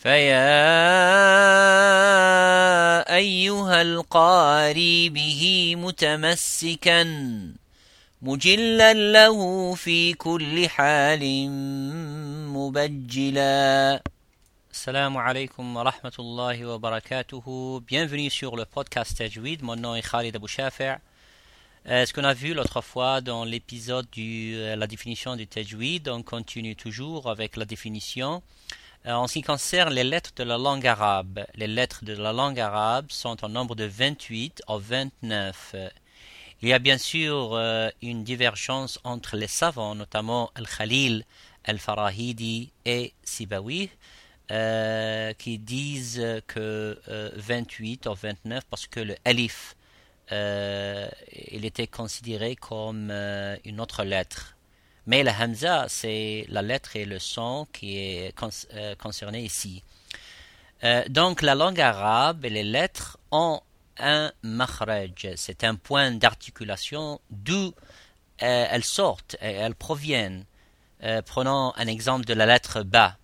فيا أيها القاري به متمسكا مجلا له في كل حال مبجلا Salam alaikum wa rahmatullahi wa barakatuhu. Bienvenue sur le podcast Tajweed. Mon nom est Khalid Abou. Euh, ce qu'on a vu l'autre fois dans l'épisode de euh, la définition du Tajweed, on continue toujours avec la définition. Euh, en ce qui concerne les lettres de la langue arabe, les lettres de la langue arabe sont en nombre de 28 ou 29. Il y a bien sûr une divergence entre les savants, notamment Al-Khalil, Al-Farahidi et Sibawi. Euh, qui disent que 28 euh, ou 29 parce que le alif euh, il était considéré comme une autre lettre. Mais la hamza, c'est la lettre et le son qui est concerné ici. donc la langue arabe et les lettres ont un makhraj, c'est un point d'articulation d'où elles sortent et elles proviennent. prenons un exemple de la lettre ba.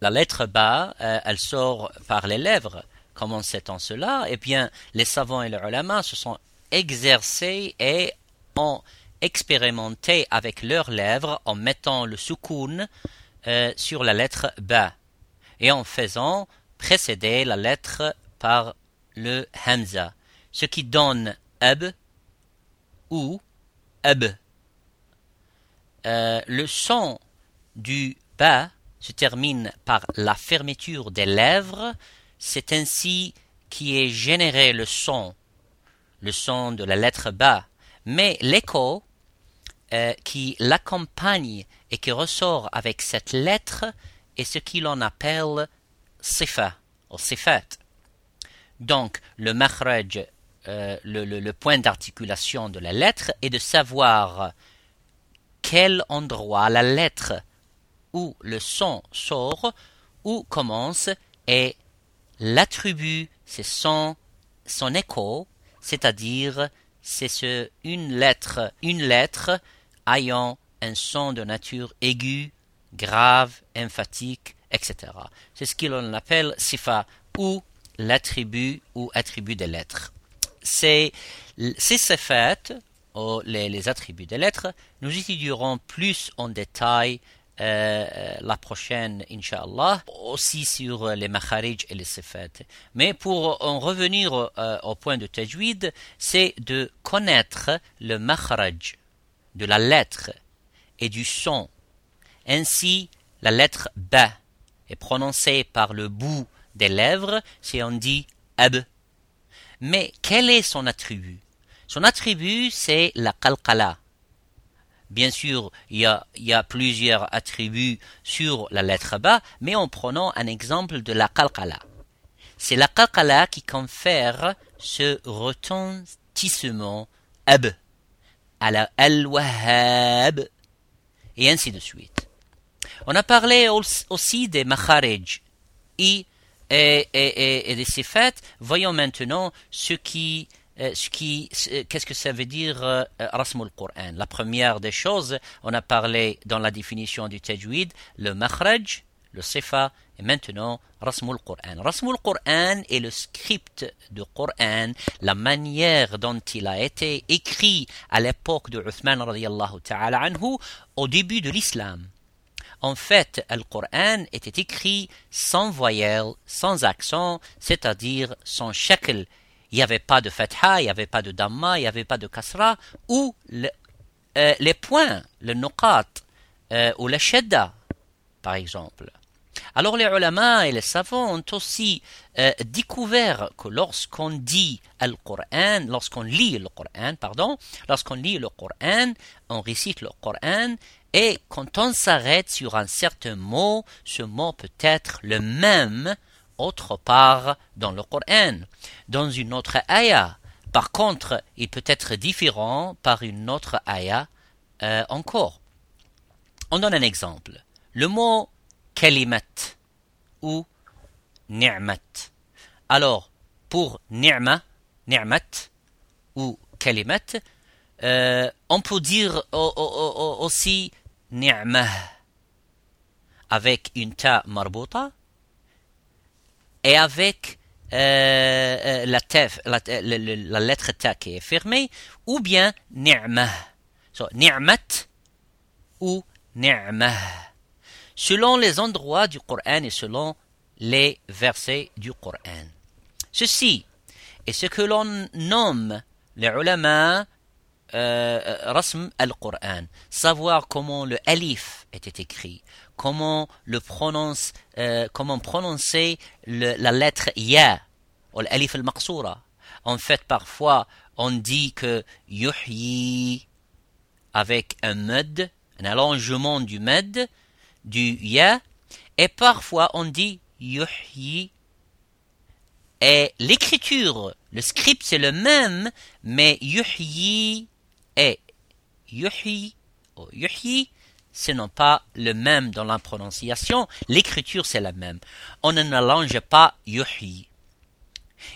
La lettre ba, euh, elle sort par les lèvres. Comment sait-on cela Eh bien, les savants et les ulama se sont exercés et ont expérimenté avec leurs lèvres en mettant le soukoun euh, sur la lettre ba et en faisant précéder la lettre par le hamza, ce qui donne ab ou ab. Euh, le son du ba se termine par la fermeture des lèvres, c'est ainsi qui est généré le son, le son de la lettre bas, mais l'écho euh, qui l'accompagne et qui ressort avec cette lettre est ce qu'il l'on appelle sifa ou sifat. Donc le makhraj, euh, le point d'articulation de la lettre est de savoir quel endroit la lettre où le son sort, où commence, et l'attribut, c'est son, son écho, c'est-à-dire c'est ce, une lettre, une lettre ayant un son de nature aiguë, grave, emphatique, etc. C'est ce qu'on appelle sifa ou l'attribut ou attribut des lettres. C'est ces sifat, ou les, attributs des lettres, nous étudierons plus en détail euh, la prochaine, Inch'Allah, aussi sur les makharij et les sifat. Mais pour en revenir euh, au point de tajwid, c'est de connaître le makharaj de la lettre et du son. Ainsi, la lettre ba est prononcée par le bout des lèvres si on dit ab. Mais quel est son attribut? Son attribut, c'est la qalqala, Bien sûr, il y, a, plusieurs attributs sur la lettre ba, mais en prenant un exemple de la qalqala. C'est la qalqala qui confère ce retentissement ab al-wahhab et ainsi de suite. On a parlé aussi des makharij et, et, des sifat. Voyons maintenant ce qui euh, ce qui, qu'est-ce que ça veut dire euh, Rasmul Qur'an La première des choses, on a parlé dans la définition du tajwid, le makhraj, le sifa, et maintenant Rasmul Qur'an. Rasmul Qur'an est le script du Qur'an, la manière dont il a été écrit à l'époque de Uthman radiallahu ta'ala anhu, au début de l'islam. En fait, le Coran était écrit sans voyelle, sans accent, c'est-à-dire sans shakl, il n'y avait pas de fatha, il n'y avait pas de damma, il n'y avait pas de kasra, ou euh, les points, le nuqat, euh, ou le shedda, par exemple. Alors les ulama et les savants ont aussi euh, découvert que lorsqu'on dit le Coran, lorsqu'on lit le Coran, pardon, lorsqu'on lit le Coran, on récite le Coran, et quand on s'arrête sur un certain mot, ce mot peut être le même autre part dans le Coran, dans une autre ayah. Par contre, il peut être différent par une autre ayah euh, encore. On donne un exemple. Le mot kalimat ou ni'mat. Alors, pour ni'ma, ni'mat ou kalimat, euh, on peut dire aussi ni'mah avec une ta marbuta et avec euh, la, tef, la, la, lettre ta qui est fermée, ou bien ni'mah. So, ni'mat ou ni'mah. Selon les endroits du Coran et selon les versets du Coran. Ceci est ce que l'on nomme les ulama euh, rasm al-Qur'an, savoir comment le alif était écrit, comment le prononce, euh, comment prononcer la lettre ya, ou l'alif al-maqsoura. En fait, parfois, on dit que yuhyi avec un med, un allongement du med, du ya, et parfois on dit yuhyi. Et l'écriture, le script c'est le même, mais yuhyi et yuhyi, ou yuhyi, ce n'est pas le même dans la prononciation, l'écriture c'est la même. On ne mélange pas yuhyi.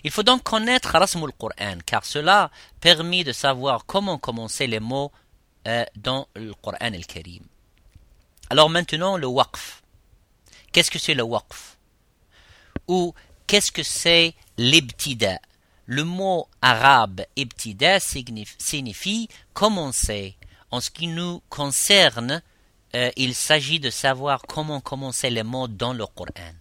Il faut donc connaître Rasmul Qur'an, car cela permet de savoir comment commencer les mots euh, dans le Coran al-Karim. Alors maintenant, le waqf. Qu'est-ce que c'est le waqf? Ou qu'est-ce que c'est l'ibtida? Le mot arabe ibtida signifie commencer. En ce qui nous concerne, euh, il s'agit de savoir comment commencer les mots dans le Coran.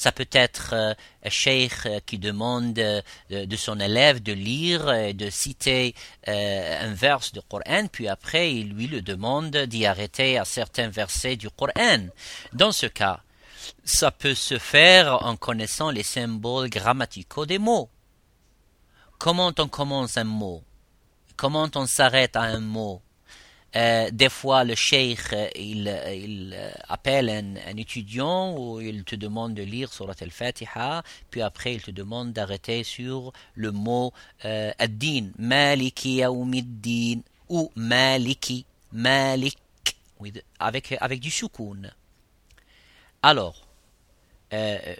Ça peut être euh, un cheikh euh, qui demande euh, de, son élève de lire et de citer un vers du Coran, puis après il lui le demande d'y arrêter à certains versets du Coran. Dans ce cas, ça peut se faire en connaissant les symboles grammaticaux des mots. Comment on commence un mot? Comment on s'arrête à un mot? Euh, des fois, le cheikh, euh, il, euh, appelle un, étudiant ou il te demande de lire Surat al-Fatiha, puis après il te demande d'arrêter sur le mot euh, ad-din, Maliki yawmiddin, ou Maliki, Malik, avec, avec du soukoun. Alors,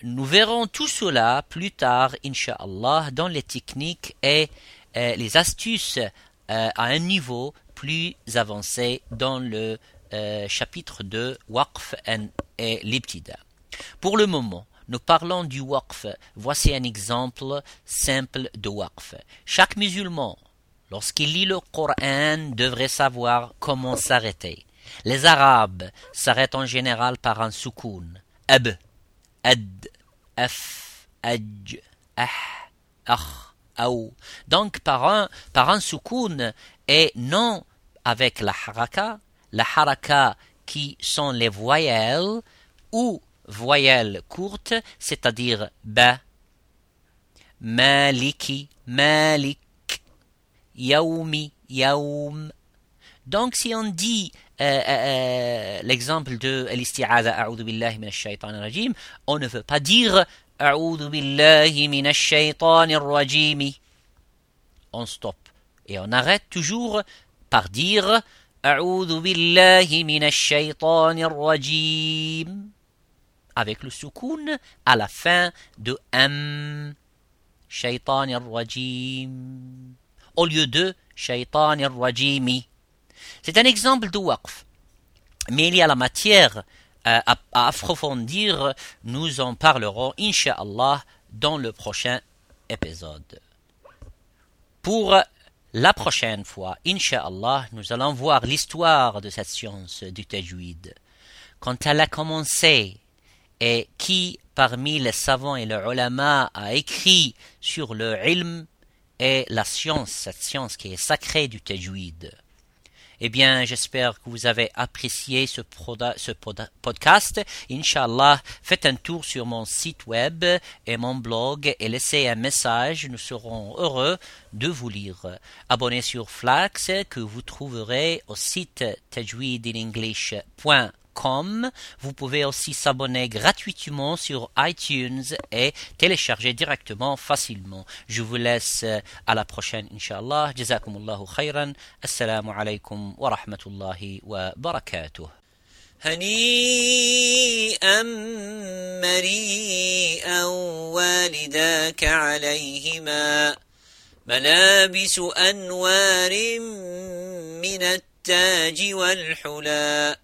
nous verrons tout cela plus tard, inshallah, dans les techniques et les astuces à un niveau plus avancé dans le euh, chapitre de Waqf et l'Ibtida. Pour le moment, nous parlons du Waqf. Voici un exemple simple de Waqf. Chaque musulman, lorsqu'il lit le Coran, devrait savoir comment s'arrêter. Les Arabes s'arrêtent en général par un soukoun. Ab, ad, af, aj, ah, ah, aou. Donc par un, par un soukoun et non avec la haraka, la haraka qui sont les voyelles ou voyelles courtes, c'est-à-dire ba, maliki, malik, yaoumi, yaoum. Donc si on dit euh, euh, euh, l'exemple de l'isti'adha a'udhu billahi minash rajim, on ne veut pas dire a'udhu billahi minash rajim. On stoppe et on arrête toujours par dire avec le soukoun à la fin de am rajim au lieu de shaitan rajimi c'est un exemple de waqf. Mais il y a la matière euh, à, approfondir. Nous en parlerons insha'Allah dans le prochain épisode. Pour la prochaine fois, Inch'Allah, nous allons voir l'histoire de cette science du tajwid. Quand elle a commencé et qui parmi les savants et les ulama a écrit sur le ilm et la science, cette science qui est sacrée du tajwid. Eh bien, j'espère que vous avez apprécié ce, podcast. Inch'Allah, faites un tour sur mon site web et mon blog et laissez un message. Nous serons heureux de vous lire. Abonnez sur Flax que vous trouverez au site tajweedinenglish.com vous pouvez aussi s'abonner gratuitement sur iTunes et télécharger directement facilement. Je vous laisse euh, à la prochaine, Inch'Allah. Jazakumullahu khayran. Assalamu alaikum wa rahmatullahi wa barakatuh. هنيئا مريئا والداك عليهما ملابس أنوار من التاج والحلى